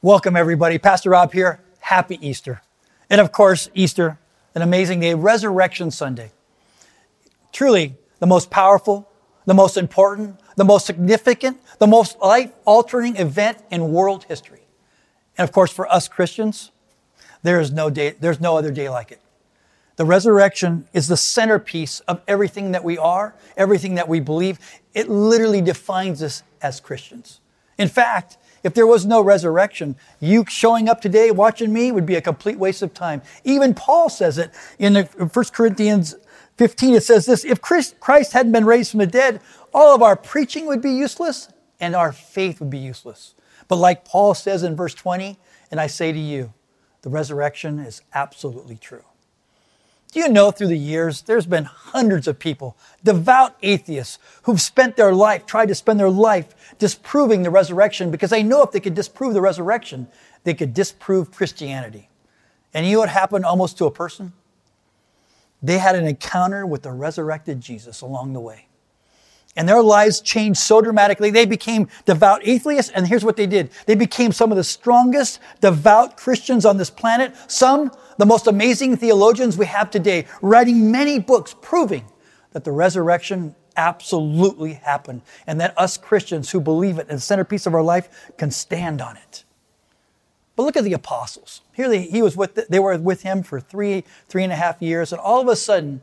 Welcome, everybody. Pastor Rob here. Happy Easter. And of course, Easter, an amazing day, Resurrection Sunday. Truly the most powerful, the most important, the most significant, the most life altering event in world history. And of course, for us Christians, there is no day, there's no other day like it. The resurrection is the centerpiece of everything that we are, everything that we believe. It literally defines us as Christians. In fact, if there was no resurrection, you showing up today watching me would be a complete waste of time. Even Paul says it in 1 Corinthians 15. It says this If Christ hadn't been raised from the dead, all of our preaching would be useless and our faith would be useless. But like Paul says in verse 20, and I say to you, the resurrection is absolutely true. Do you know through the years, there's been hundreds of people, devout atheists, who've spent their life, tried to spend their life disproving the resurrection because they know if they could disprove the resurrection, they could disprove Christianity. And you know what happened almost to a person? They had an encounter with the resurrected Jesus along the way. And their lives changed so dramatically. They became devout atheists, and here's what they did they became some of the strongest devout Christians on this planet. Some, the most amazing theologians we have today, writing many books proving that the resurrection absolutely happened and that us Christians who believe it and the centerpiece of our life can stand on it. But look at the apostles. Here they, he was with, they were with him for three, three and a half years, and all of a sudden,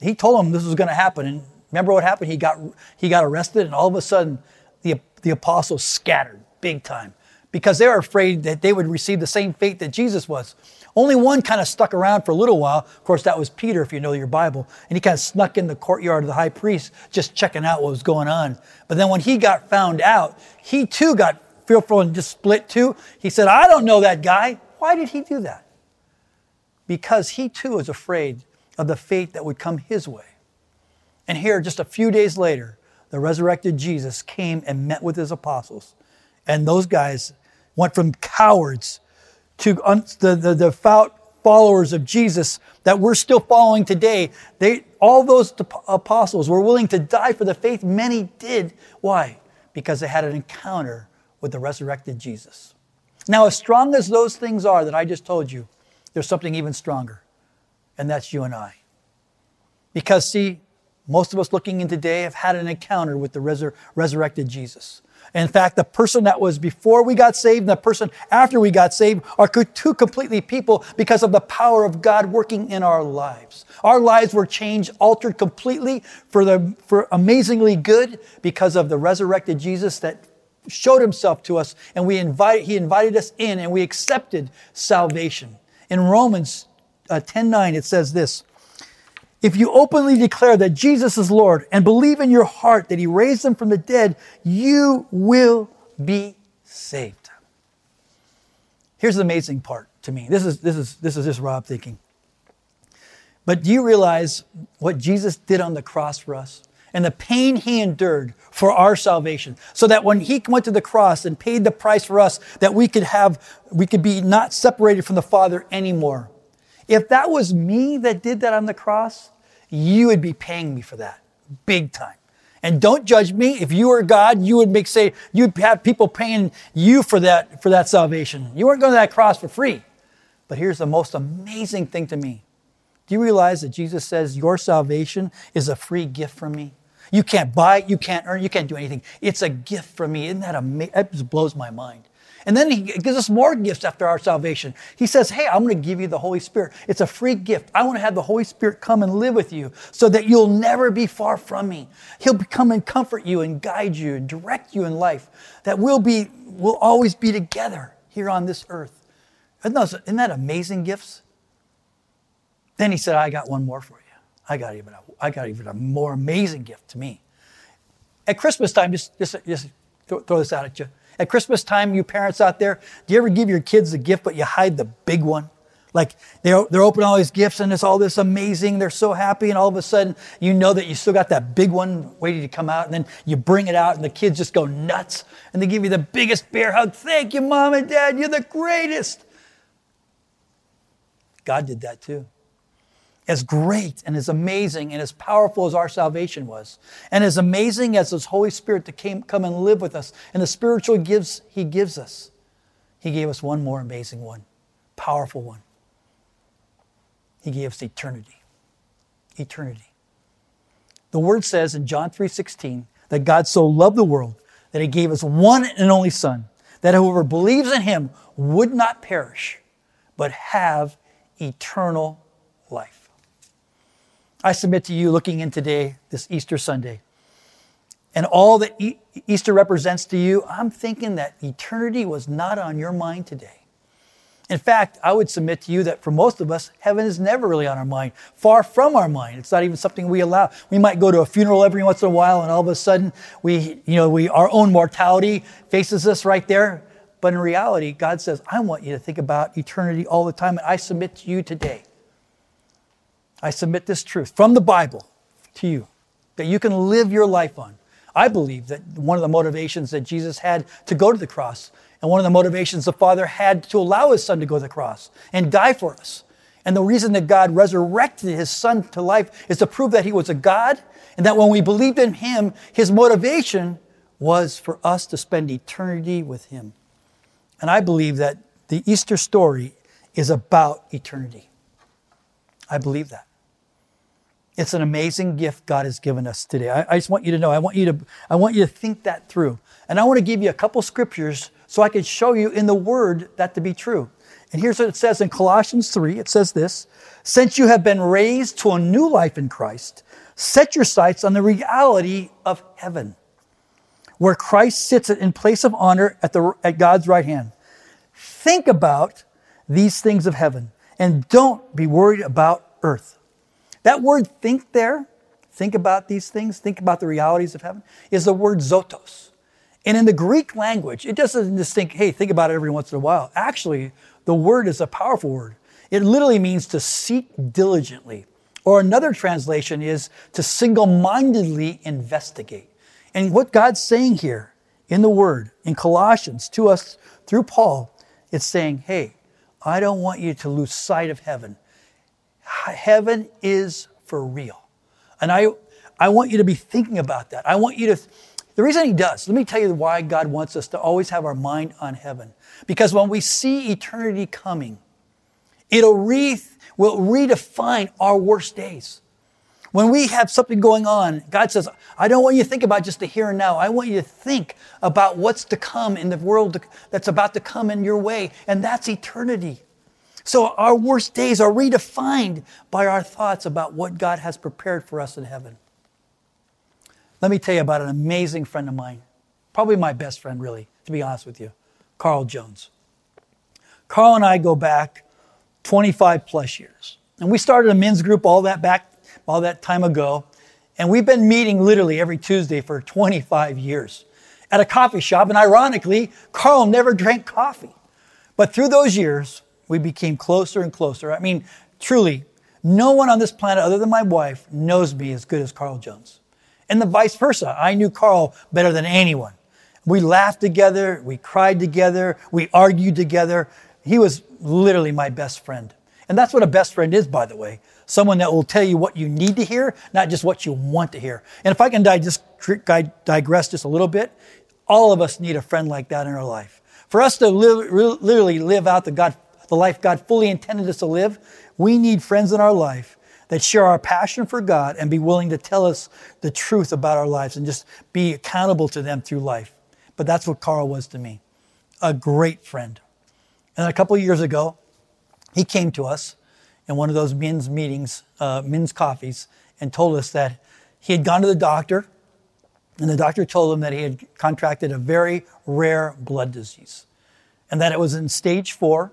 he told them this was going to happen. And Remember what happened? He got, he got arrested, and all of a sudden, the, the apostles scattered big time because they were afraid that they would receive the same fate that Jesus was. Only one kind of stuck around for a little while. Of course, that was Peter, if you know your Bible. And he kind of snuck in the courtyard of the high priest, just checking out what was going on. But then when he got found out, he too got fearful and just split too. He said, I don't know that guy. Why did he do that? Because he too was afraid of the fate that would come his way. And here, just a few days later, the resurrected Jesus came and met with his apostles. And those guys went from cowards to un- the, the devout followers of Jesus that we're still following today. They, all those apostles were willing to die for the faith. Many did. Why? Because they had an encounter with the resurrected Jesus. Now, as strong as those things are that I just told you, there's something even stronger, and that's you and I. Because, see, most of us looking in today have had an encounter with the resur- resurrected Jesus. In fact, the person that was before we got saved and the person after we got saved are two completely people because of the power of God working in our lives. Our lives were changed, altered completely for the for amazingly good because of the resurrected Jesus that showed himself to us and we invite, he invited us in and we accepted salvation. In Romans uh, 10 9, it says this if you openly declare that Jesus is Lord and believe in your heart that he raised him from the dead, you will be saved. Here's the amazing part to me. This is this is this is just Rob thinking. But do you realize what Jesus did on the cross for us? And the pain he endured for our salvation. So that when he went to the cross and paid the price for us, that we could have, we could be not separated from the Father anymore. If that was me that did that on the cross, you would be paying me for that big time. And don't judge me. If you were God, you would make say you'd have people paying you for that for that salvation. You weren't going to that cross for free. But here's the most amazing thing to me. Do you realize that Jesus says your salvation is a free gift from me? You can't buy it, you can't earn it, you can't do anything. It's a gift from me. Isn't that amazing? Just blows my mind. And then he gives us more gifts after our salvation. He says, Hey, I'm going to give you the Holy Spirit. It's a free gift. I want to have the Holy Spirit come and live with you so that you'll never be far from me. He'll come and comfort you and guide you and direct you in life. That we'll be, we'll always be together here on this earth. Isn't that, amazing gifts? Then he said, I got one more for you. I got even a, I got even a more amazing gift to me. At Christmas time, just, just, just throw this out at you. At Christmas time, you parents out there, do you ever give your kids a gift, but you hide the big one? Like they're, they're opening all these gifts and it's all this amazing. They're so happy. And all of a sudden, you know that you still got that big one waiting to come out. And then you bring it out and the kids just go nuts. And they give you the biggest bear hug. Thank you, mom and dad. You're the greatest. God did that too as great and as amazing and as powerful as our salvation was, and as amazing as His Holy Spirit to came, come and live with us, and the spiritual gifts He gives us, He gave us one more amazing one, powerful one. He gave us eternity. Eternity. The word says in John 3:16 that God so loved the world that he gave us one and only son that whoever believes in him would not perish but have eternal life. I submit to you looking in today this Easter Sunday and all that Easter represents to you, I'm thinking that eternity was not on your mind today. In fact, I would submit to you that for most of us, heaven is never really on our mind, far from our mind. It's not even something we allow. We might go to a funeral every once in a while, and all of a sudden, we, you know, we, our own mortality faces us right there. But in reality, God says, I want you to think about eternity all the time, and I submit to you today. I submit this truth from the Bible to you that you can live your life on. I believe that one of the motivations that Jesus had to go to the cross, and one of the motivations the Father had to allow his Son to go to the cross and die for us. And the reason that God resurrected his Son to life is to prove that he was a God, and that when we believed in him, his motivation was for us to spend eternity with him. And I believe that the Easter story is about eternity. I believe that. It's an amazing gift God has given us today. I, I, just want you to know, I want you to, I want you to think that through. And I want to give you a couple scriptures so I can show you in the Word that to be true. And here's what it says in Colossians 3 it says this Since you have been raised to a new life in Christ, set your sights on the reality of heaven, where Christ sits in place of honor at, the, at God's right hand. Think about these things of heaven and don't be worried about earth. That word think there, think about these things, think about the realities of heaven, is the word zotos. And in the Greek language, it doesn't just think, hey, think about it every once in a while. Actually, the word is a powerful word. It literally means to seek diligently. Or another translation is to single mindedly investigate. And what God's saying here in the word, in Colossians, to us through Paul, it's saying, hey, I don't want you to lose sight of heaven heaven is for real. And I, I want you to be thinking about that. I want you to, the reason he does, let me tell you why God wants us to always have our mind on heaven. Because when we see eternity coming, it'll re, will redefine our worst days. When we have something going on, God says, I don't want you to think about just the here and now. I want you to think about what's to come in the world that's about to come in your way, and that's eternity. So our worst days are redefined by our thoughts about what God has prepared for us in heaven. Let me tell you about an amazing friend of mine, probably my best friend, really, to be honest with you, Carl Jones. Carl and I go back 25 plus years. And we started a men's group all that back, all that time ago. And we've been meeting literally every Tuesday for 25 years at a coffee shop. And ironically, Carl never drank coffee. But through those years, we became closer and closer. I mean, truly, no one on this planet other than my wife knows me as good as Carl Jones. And the vice versa. I knew Carl better than anyone. We laughed together, we cried together, we argued together. He was literally my best friend. And that's what a best friend is, by the way. Someone that will tell you what you need to hear, not just what you want to hear. And if I can digress just a little bit, all of us need a friend like that in our life. For us to literally live out the God the life God fully intended us to live, we need friends in our life that share our passion for God and be willing to tell us the truth about our lives and just be accountable to them through life. But that's what Carl was to me a great friend. And a couple years ago, he came to us in one of those men's meetings, uh, men's coffees, and told us that he had gone to the doctor, and the doctor told him that he had contracted a very rare blood disease, and that it was in stage four,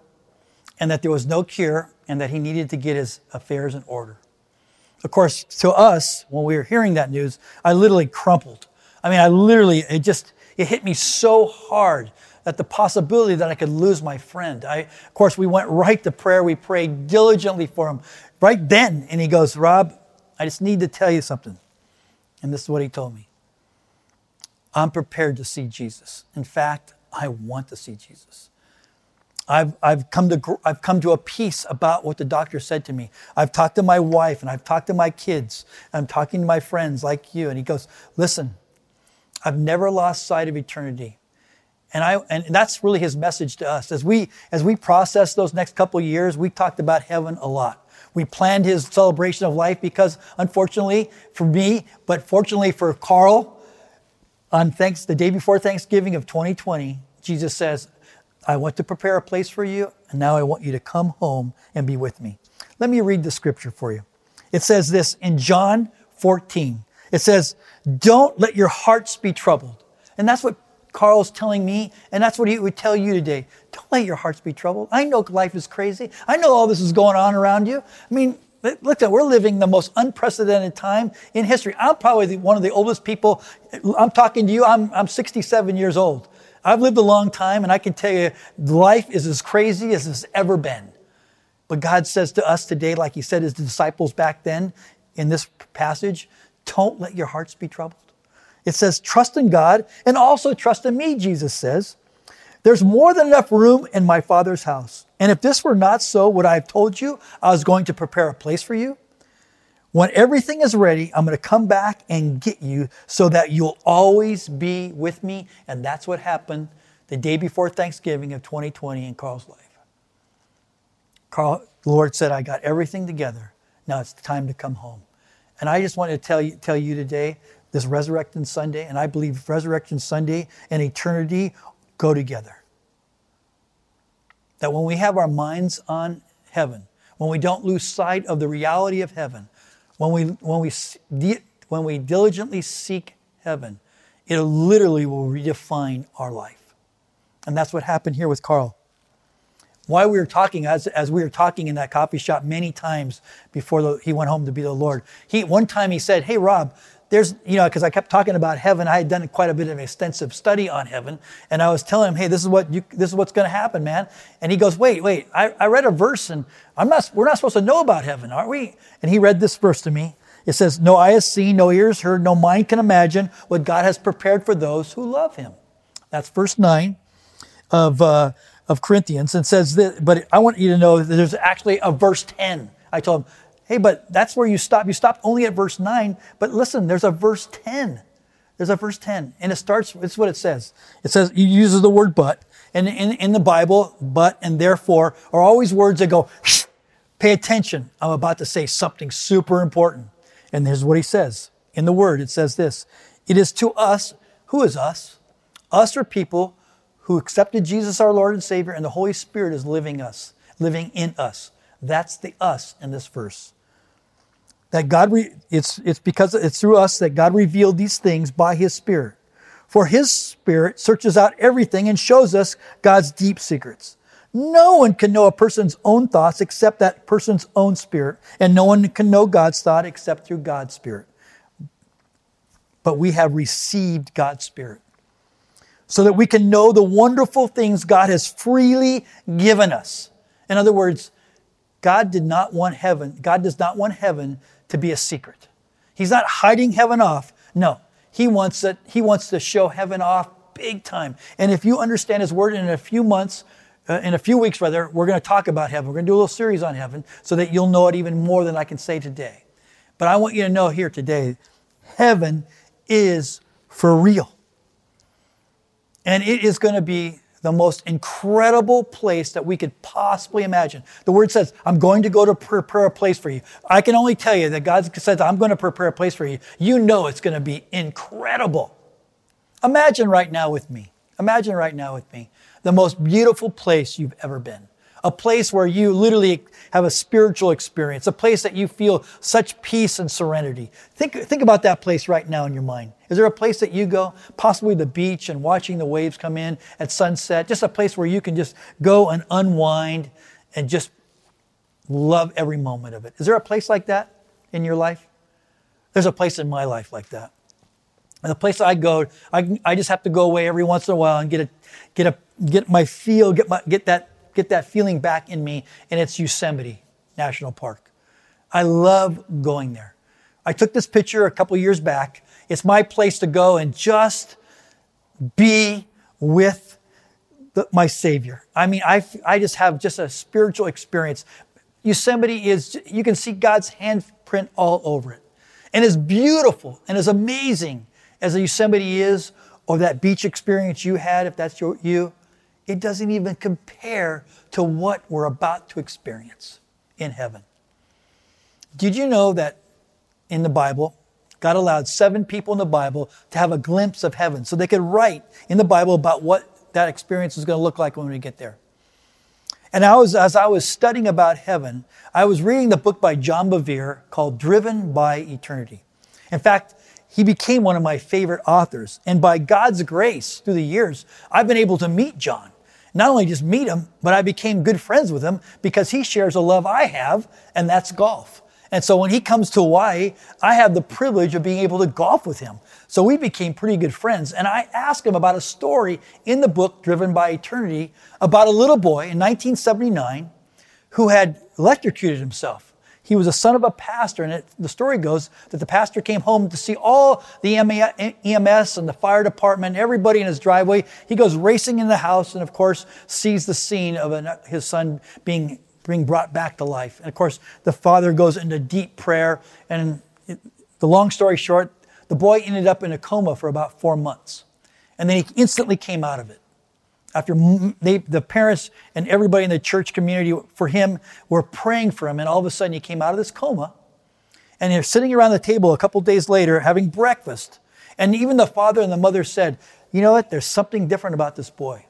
and that there was no cure and that he needed to get his affairs in order. Of course, to us, when we were hearing that news, I literally crumpled. I mean, I literally, it just, it hit me so hard that the possibility that I could lose my friend. I, of course, we went right to prayer. We prayed diligently for him right then. And he goes, Rob, I just need to tell you something. And this is what he told me I'm prepared to see Jesus. In fact, I want to see Jesus. I've, I've, come to, I've come to a peace about what the doctor said to me. I've talked to my wife and I've talked to my kids. I'm talking to my friends like you. And he goes, Listen, I've never lost sight of eternity. And, I, and that's really his message to us. As we, as we process those next couple years, we talked about heaven a lot. We planned his celebration of life because, unfortunately for me, but fortunately for Carl, on thanks, the day before Thanksgiving of 2020, Jesus says, I want to prepare a place for you, and now I want you to come home and be with me. Let me read the scripture for you. It says this in John 14. It says, Don't let your hearts be troubled. And that's what Carl's telling me, and that's what he would tell you today. Don't let your hearts be troubled. I know life is crazy. I know all this is going on around you. I mean, look at we're living the most unprecedented time in history. I'm probably one of the oldest people. I'm talking to you. I'm, I'm 67 years old. I've lived a long time, and I can tell you, life is as crazy as it's ever been. But God says to us today, like He said to His disciples back then in this passage, don't let your hearts be troubled. It says, trust in God and also trust in me, Jesus says. There's more than enough room in my Father's house. And if this were not so, would I have told you I was going to prepare a place for you? When everything is ready, I'm going to come back and get you so that you'll always be with me. And that's what happened the day before Thanksgiving of 2020 in Carl's life. Carl, the Lord said, I got everything together. Now it's time to come home. And I just want to tell you, tell you today this Resurrection Sunday, and I believe Resurrection Sunday and eternity go together. That when we have our minds on heaven, when we don't lose sight of the reality of heaven, when we, when we, when we diligently seek heaven, it literally will redefine our life. And that's what happened here with Carl. Why we were talking, as, as we were talking in that coffee shop many times before the, he went home to be the Lord, he, one time he said, Hey, Rob, there's, you know, because I kept talking about heaven. I had done quite a bit of an extensive study on heaven. And I was telling him, hey, this is what you, this is what's going to happen, man. And he goes, wait, wait, I, I read a verse and I'm not, we're not supposed to know about heaven, are we? And he read this verse to me. It says, no eye has seen, no ears heard, no mind can imagine what God has prepared for those who love him. That's verse 9 of, uh, of Corinthians and says that, but I want you to know that there's actually a verse 10. I told him, Hey, but that's where you stop. You stop only at verse 9. But listen, there's a verse 10. There's a verse 10. And it starts, it's what it says. It says, it uses the word but. And in, in the Bible, but and therefore are always words that go, pay attention. I'm about to say something super important. And here's what he says. In the word, it says this. It is to us, who is us? Us are people who accepted Jesus our Lord and Savior, and the Holy Spirit is living us, living in us. That's the us in this verse that God, re- it's, it's because it's through us that God revealed these things by His Spirit. For His Spirit searches out everything and shows us God's deep secrets. No one can know a person's own thoughts except that person's own spirit, and no one can know God's thought except through God's Spirit. But we have received God's Spirit so that we can know the wonderful things God has freely given us. In other words, God did not want heaven, God does not want heaven to be a secret. He's not hiding heaven off. No, he wants it. He wants to show heaven off big time. And if you understand his word in a few months, uh, in a few weeks rather, we're going to talk about heaven. We're going to do a little series on heaven so that you'll know it even more than I can say today. But I want you to know here today, heaven is for real. And it is going to be the most incredible place that we could possibly imagine. The word says, I'm going to go to prepare a place for you. I can only tell you that God says, I'm going to prepare a place for you. You know it's going to be incredible. Imagine right now with me. Imagine right now with me the most beautiful place you've ever been a place where you literally have a spiritual experience, a place that you feel such peace and serenity. Think, think about that place right now in your mind. Is there a place that you go, possibly the beach and watching the waves come in at sunset, just a place where you can just go and unwind and just love every moment of it? Is there a place like that in your life? There's a place in my life like that. And the place I go, I, I just have to go away every once in a while and get a, get a, get my feel, get my, get that get that feeling back in me, and it's Yosemite National Park. I love going there. I took this picture a couple years back. It's my place to go and just be with the, my Savior. I mean, I, I just have just a spiritual experience. Yosemite is, you can see God's handprint all over it. And as beautiful and as amazing as Yosemite is, or that beach experience you had, if that's your, you, it doesn't even compare to what we're about to experience in heaven. Did you know that in the Bible, God allowed seven people in the Bible to have a glimpse of heaven so they could write in the Bible about what that experience is going to look like when we get there? And I was, as I was studying about heaven, I was reading the book by John Bevere called Driven by Eternity. In fact, he became one of my favorite authors. And by God's grace, through the years, I've been able to meet John. Not only just meet him, but I became good friends with him because he shares a love I have, and that's golf. And so when he comes to Hawaii, I have the privilege of being able to golf with him. So we became pretty good friends. And I asked him about a story in the book, Driven by Eternity, about a little boy in 1979 who had electrocuted himself. He was a son of a pastor, and it, the story goes that the pastor came home to see all the EMS and the fire department, everybody in his driveway. He goes racing in the house, and of course, sees the scene of an, his son being being brought back to life. And of course, the father goes into deep prayer. And it, the long story short, the boy ended up in a coma for about four months. And then he instantly came out of it. After they, the parents and everybody in the church community for him were praying for him, and all of a sudden he came out of this coma. And they're sitting around the table a couple days later having breakfast. And even the father and the mother said, You know what? There's something different about this boy.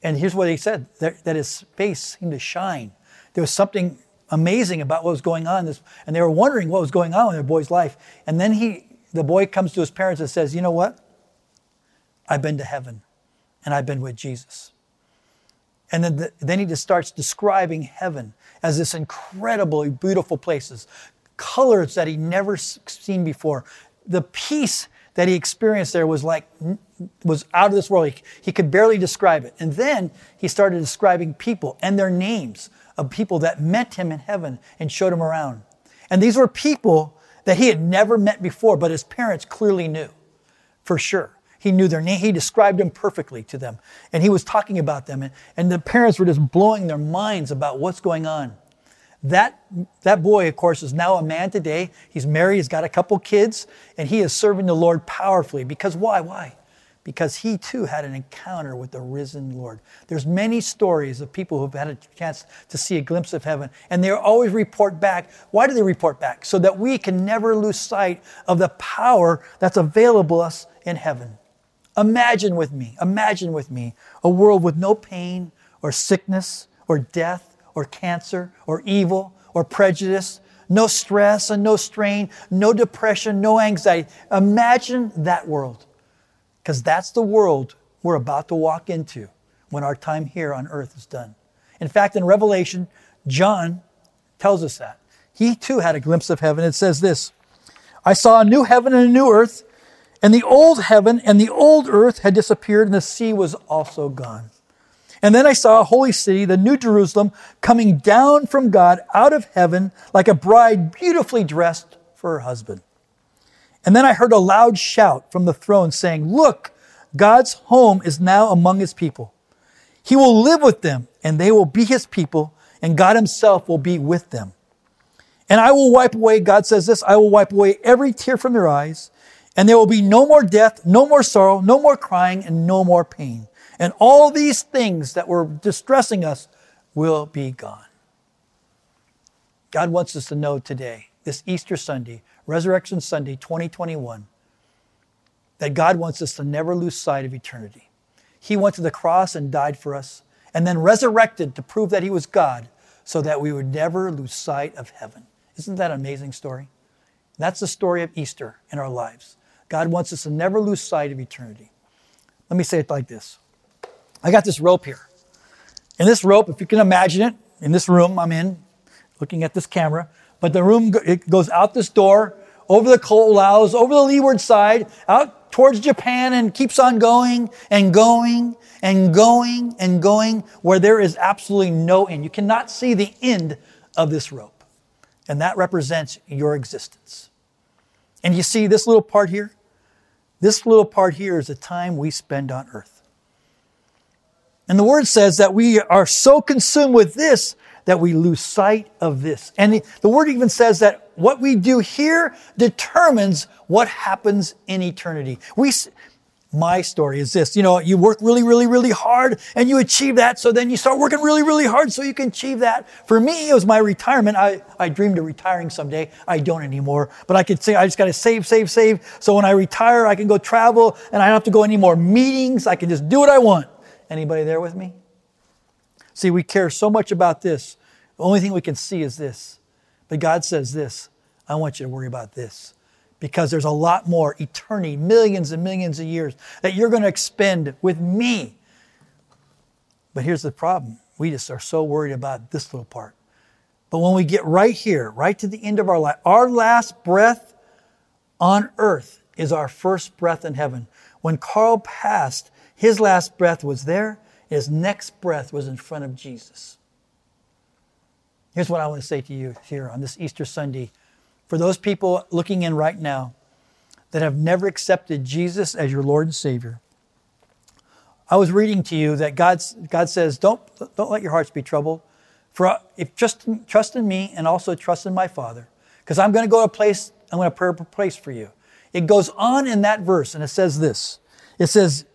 And here's what he said that his face seemed to shine there was something amazing about what was going on. This, And they were wondering what was going on in their boy's life. And then he, the boy comes to his parents and says, You know what? I've been to heaven and I've been with Jesus. And then, the, then he just starts describing heaven as this incredibly beautiful places, colors that he never seen before. The peace that he experienced there was like was out of this world. He, he could barely describe it. And then he started describing people and their names of people that met him in heaven and showed him around. And these were people that he had never met before, but his parents clearly knew for sure. He knew their name. He described them perfectly to them. And he was talking about them. And, and the parents were just blowing their minds about what's going on. That, that boy, of course, is now a man today. He's married, he's got a couple kids, and he is serving the Lord powerfully. Because why? Why? because he too had an encounter with the risen Lord. There's many stories of people who've had a chance to see a glimpse of heaven, and they always report back. Why do they report back? So that we can never lose sight of the power that's available us in heaven. Imagine with me, imagine with me a world with no pain or sickness or death or cancer or evil or prejudice, no stress and no strain, no depression, no anxiety. Imagine that world because that's the world we're about to walk into when our time here on earth is done. In fact, in Revelation, John tells us that. He too had a glimpse of heaven. It says this I saw a new heaven and a new earth, and the old heaven and the old earth had disappeared, and the sea was also gone. And then I saw a holy city, the new Jerusalem, coming down from God out of heaven like a bride beautifully dressed for her husband. And then I heard a loud shout from the throne saying, Look, God's home is now among his people. He will live with them, and they will be his people, and God himself will be with them. And I will wipe away, God says this, I will wipe away every tear from their eyes, and there will be no more death, no more sorrow, no more crying, and no more pain. And all these things that were distressing us will be gone. God wants us to know today, this Easter Sunday, Resurrection Sunday 2021 that God wants us to never lose sight of eternity. He went to the cross and died for us, and then resurrected to prove that He was God so that we would never lose sight of heaven. Isn't that an amazing story? That's the story of Easter in our lives. God wants us to never lose sight of eternity. Let me say it like this I got this rope here. And this rope, if you can imagine it, in this room I'm in, looking at this camera, but the room it goes out this door, over the Koolau, over the leeward side, out towards Japan, and keeps on going and going and going and going where there is absolutely no end. You cannot see the end of this rope. And that represents your existence. And you see this little part here? This little part here is the time we spend on earth. And the word says that we are so consumed with this that we lose sight of this. And the, the word even says that what we do here determines what happens in eternity. We, my story is this. You know, you work really, really, really hard and you achieve that. So then you start working really, really hard so you can achieve that. For me, it was my retirement. I, I dreamed of retiring someday. I don't anymore, but I could say, I just got to save, save, save. So when I retire, I can go travel and I don't have to go any more meetings. I can just do what I want. Anybody there with me? See, we care so much about this. The only thing we can see is this. But God says this I want you to worry about this because there's a lot more eternity, millions and millions of years that you're going to expend with me. But here's the problem we just are so worried about this little part. But when we get right here, right to the end of our life, our last breath on earth is our first breath in heaven. When Carl passed, his last breath was there, his next breath was in front of Jesus. Here's what I want to say to you here on this Easter Sunday for those people looking in right now that have never accepted Jesus as your Lord and Savior. I was reading to you that God's, God says, don't, don't let your hearts be troubled. For if just trust in me and also trust in my Father, because I'm going to go to a place, I'm going to prepare a place for you. It goes on in that verse and it says this. It says,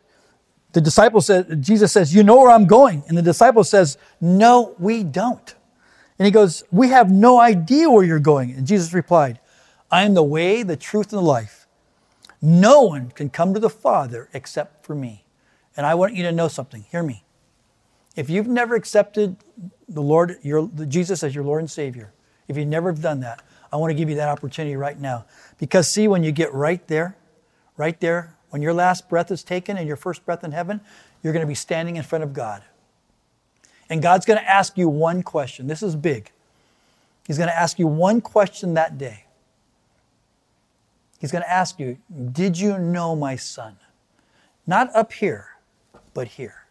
the disciple says, Jesus says, You know where I'm going. And the disciple says, No, we don't. And he goes, We have no idea where you're going. And Jesus replied, I am the way, the truth, and the life. No one can come to the Father except for me. And I want you to know something. Hear me. If you've never accepted the Lord, your, Jesus as your Lord and Savior, if you've never done that, I want to give you that opportunity right now. Because see, when you get right there, right there, when your last breath is taken and your first breath in heaven, you're going to be standing in front of God. And God's going to ask you one question. This is big. He's going to ask you one question that day. He's going to ask you, Did you know my son? Not up here, but here.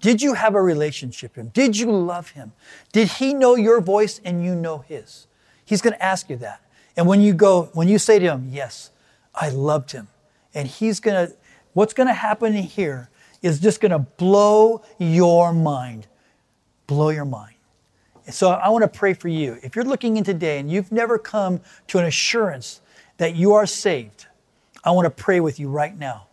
Did you have a relationship with him? Did you love him? Did he know your voice and you know his? He's going to ask you that. And when you go, when you say to him, Yes, I loved him, and he's going to, what's going to happen here is just going to blow your mind. Blow your mind. So I want to pray for you. If you're looking in today and you've never come to an assurance that you are saved, I want to pray with you right now.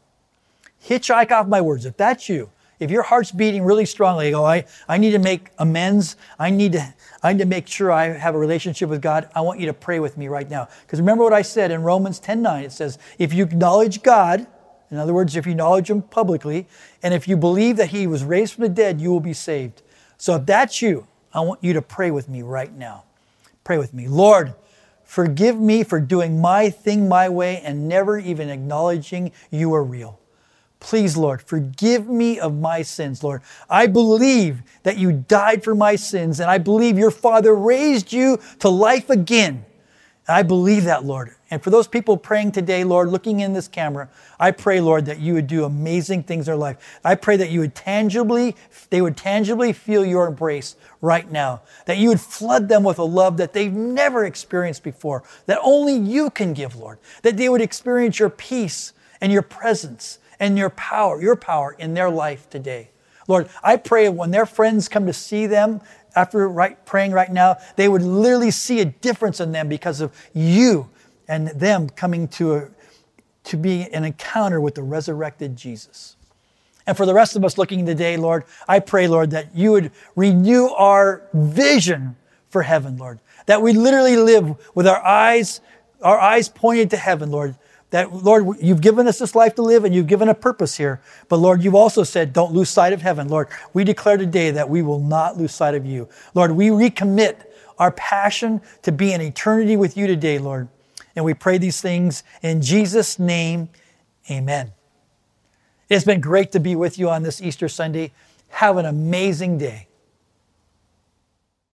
Hitchhike off my words. If that's you, if your heart's beating really strongly, you go, I, I need to make amends. I need to, I need to make sure I have a relationship with God. I want you to pray with me right now. Because remember what I said in Romans 10 9. It says, if you acknowledge God, in other words, if you acknowledge him publicly, and if you believe that he was raised from the dead, you will be saved. So if that's you, I want you to pray with me right now. Pray with me. Lord, forgive me for doing my thing my way and never even acknowledging you are real. Please, Lord, forgive me of my sins, Lord. I believe that you died for my sins, and I believe your Father raised you to life again. I believe that, Lord. And for those people praying today, Lord, looking in this camera, I pray, Lord, that you would do amazing things in their life. I pray that you would tangibly, they would tangibly feel your embrace right now. That you would flood them with a love that they've never experienced before, that only you can give, Lord. That they would experience your peace and your presence and your power, your power in their life today. Lord, I pray when their friends come to see them after right, praying right now, they would literally see a difference in them because of you and them coming to, a, to be an encounter with the resurrected Jesus. And for the rest of us looking today, Lord, I pray, Lord, that you would renew our vision for heaven, Lord. That we literally live with our eyes, our eyes pointed to heaven, Lord. That, Lord, you've given us this life to live and you've given a purpose here. But Lord, you've also said, don't lose sight of heaven. Lord, we declare today that we will not lose sight of you. Lord, we recommit our passion to be in eternity with you today, Lord. And we pray these things in Jesus' name. Amen. It's been great to be with you on this Easter Sunday. Have an amazing day.